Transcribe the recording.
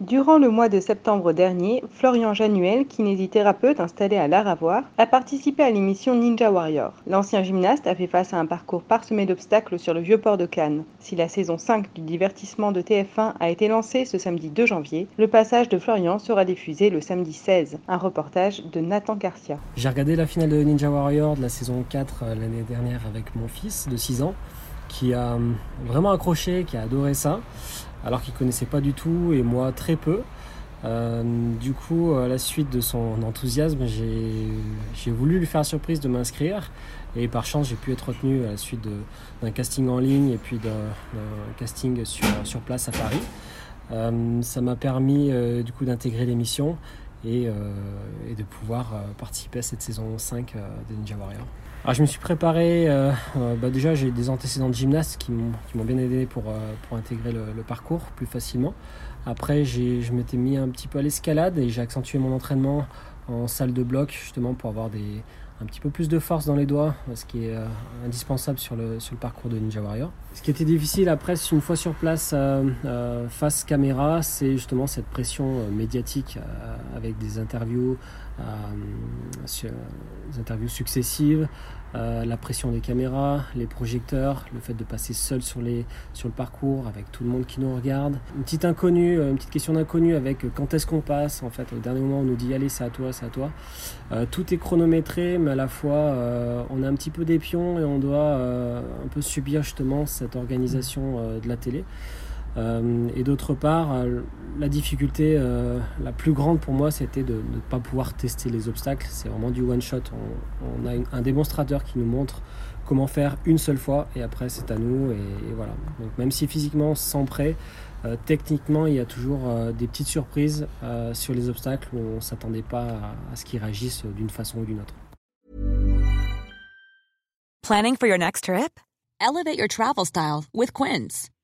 Durant le mois de septembre dernier, Florian Januel, kinésithérapeute installé à Laravoir, a participé à l'émission Ninja Warrior. L'ancien gymnaste a fait face à un parcours parsemé d'obstacles sur le vieux port de Cannes. Si la saison 5 du divertissement de TF1 a été lancée ce samedi 2 janvier, le passage de Florian sera diffusé le samedi 16. Un reportage de Nathan Garcia. J'ai regardé la finale de Ninja Warrior de la saison 4 euh, l'année dernière avec mon fils de 6 ans qui a euh, vraiment accroché, qui a adoré ça alors qu'il connaissait pas du tout et moi très peu. Euh, du coup, à la suite de son enthousiasme, j'ai voulu lui faire la surprise de m'inscrire et par chance, j'ai pu être retenu à la suite d'un casting en ligne et puis d'un casting sur, place à Paris. Euh, ça m'a permis du coup d'intégrer l'émission et, et, de pouvoir participer à cette saison 5 de Ninja Warrior. Alors je me suis préparé, euh, euh, bah déjà j'ai des antécédents de gymnaste qui m'ont bien aidé pour, euh, pour intégrer le, parcours plus facilement. Après je m'étais mis un petit peu à l'escalade et j'ai accentué mon entraînement en salle de bloc justement pour avoir des, un petit peu plus de force dans les doigts, ce qui est indispensable sur le, sur le parcours de Ninja Warrior. Ce qui était difficile après, une fois sur place face caméra, c'est justement cette pression médiatique avec des interviews, des interviews successives, euh, la pression des caméras, les projecteurs, le fait de passer seul sur, le parcours avec tout le monde qui nous regarde. Une petite inconnue, une petite question d'inconnu avec quand est-ce qu'on passe. En fait, au dernier moment, on nous dit allez, c'est à toi, c'est à toi. Euh, tout est chronométré, mais à la fois, euh, on a un petit peu des pions et on doit un peu subir justement cette organisation de la télé. Euh, et d'autre part, euh, la difficulté euh, la plus grande pour moi, c'était de ne pas pouvoir tester les obstacles. C'est vraiment du one shot. On, a un démonstrateur qui nous montre comment faire une seule fois, et après c'est à nous. Et, voilà. Donc même si physiquement sent prêt, euh, techniquement il y a toujours euh, des petites surprises sur les obstacles où on s'attendait pas à, à ce qu'ils réagissent d'une façon ou d'une autre. Planning for your next trip? Elevate your travel style with Quince.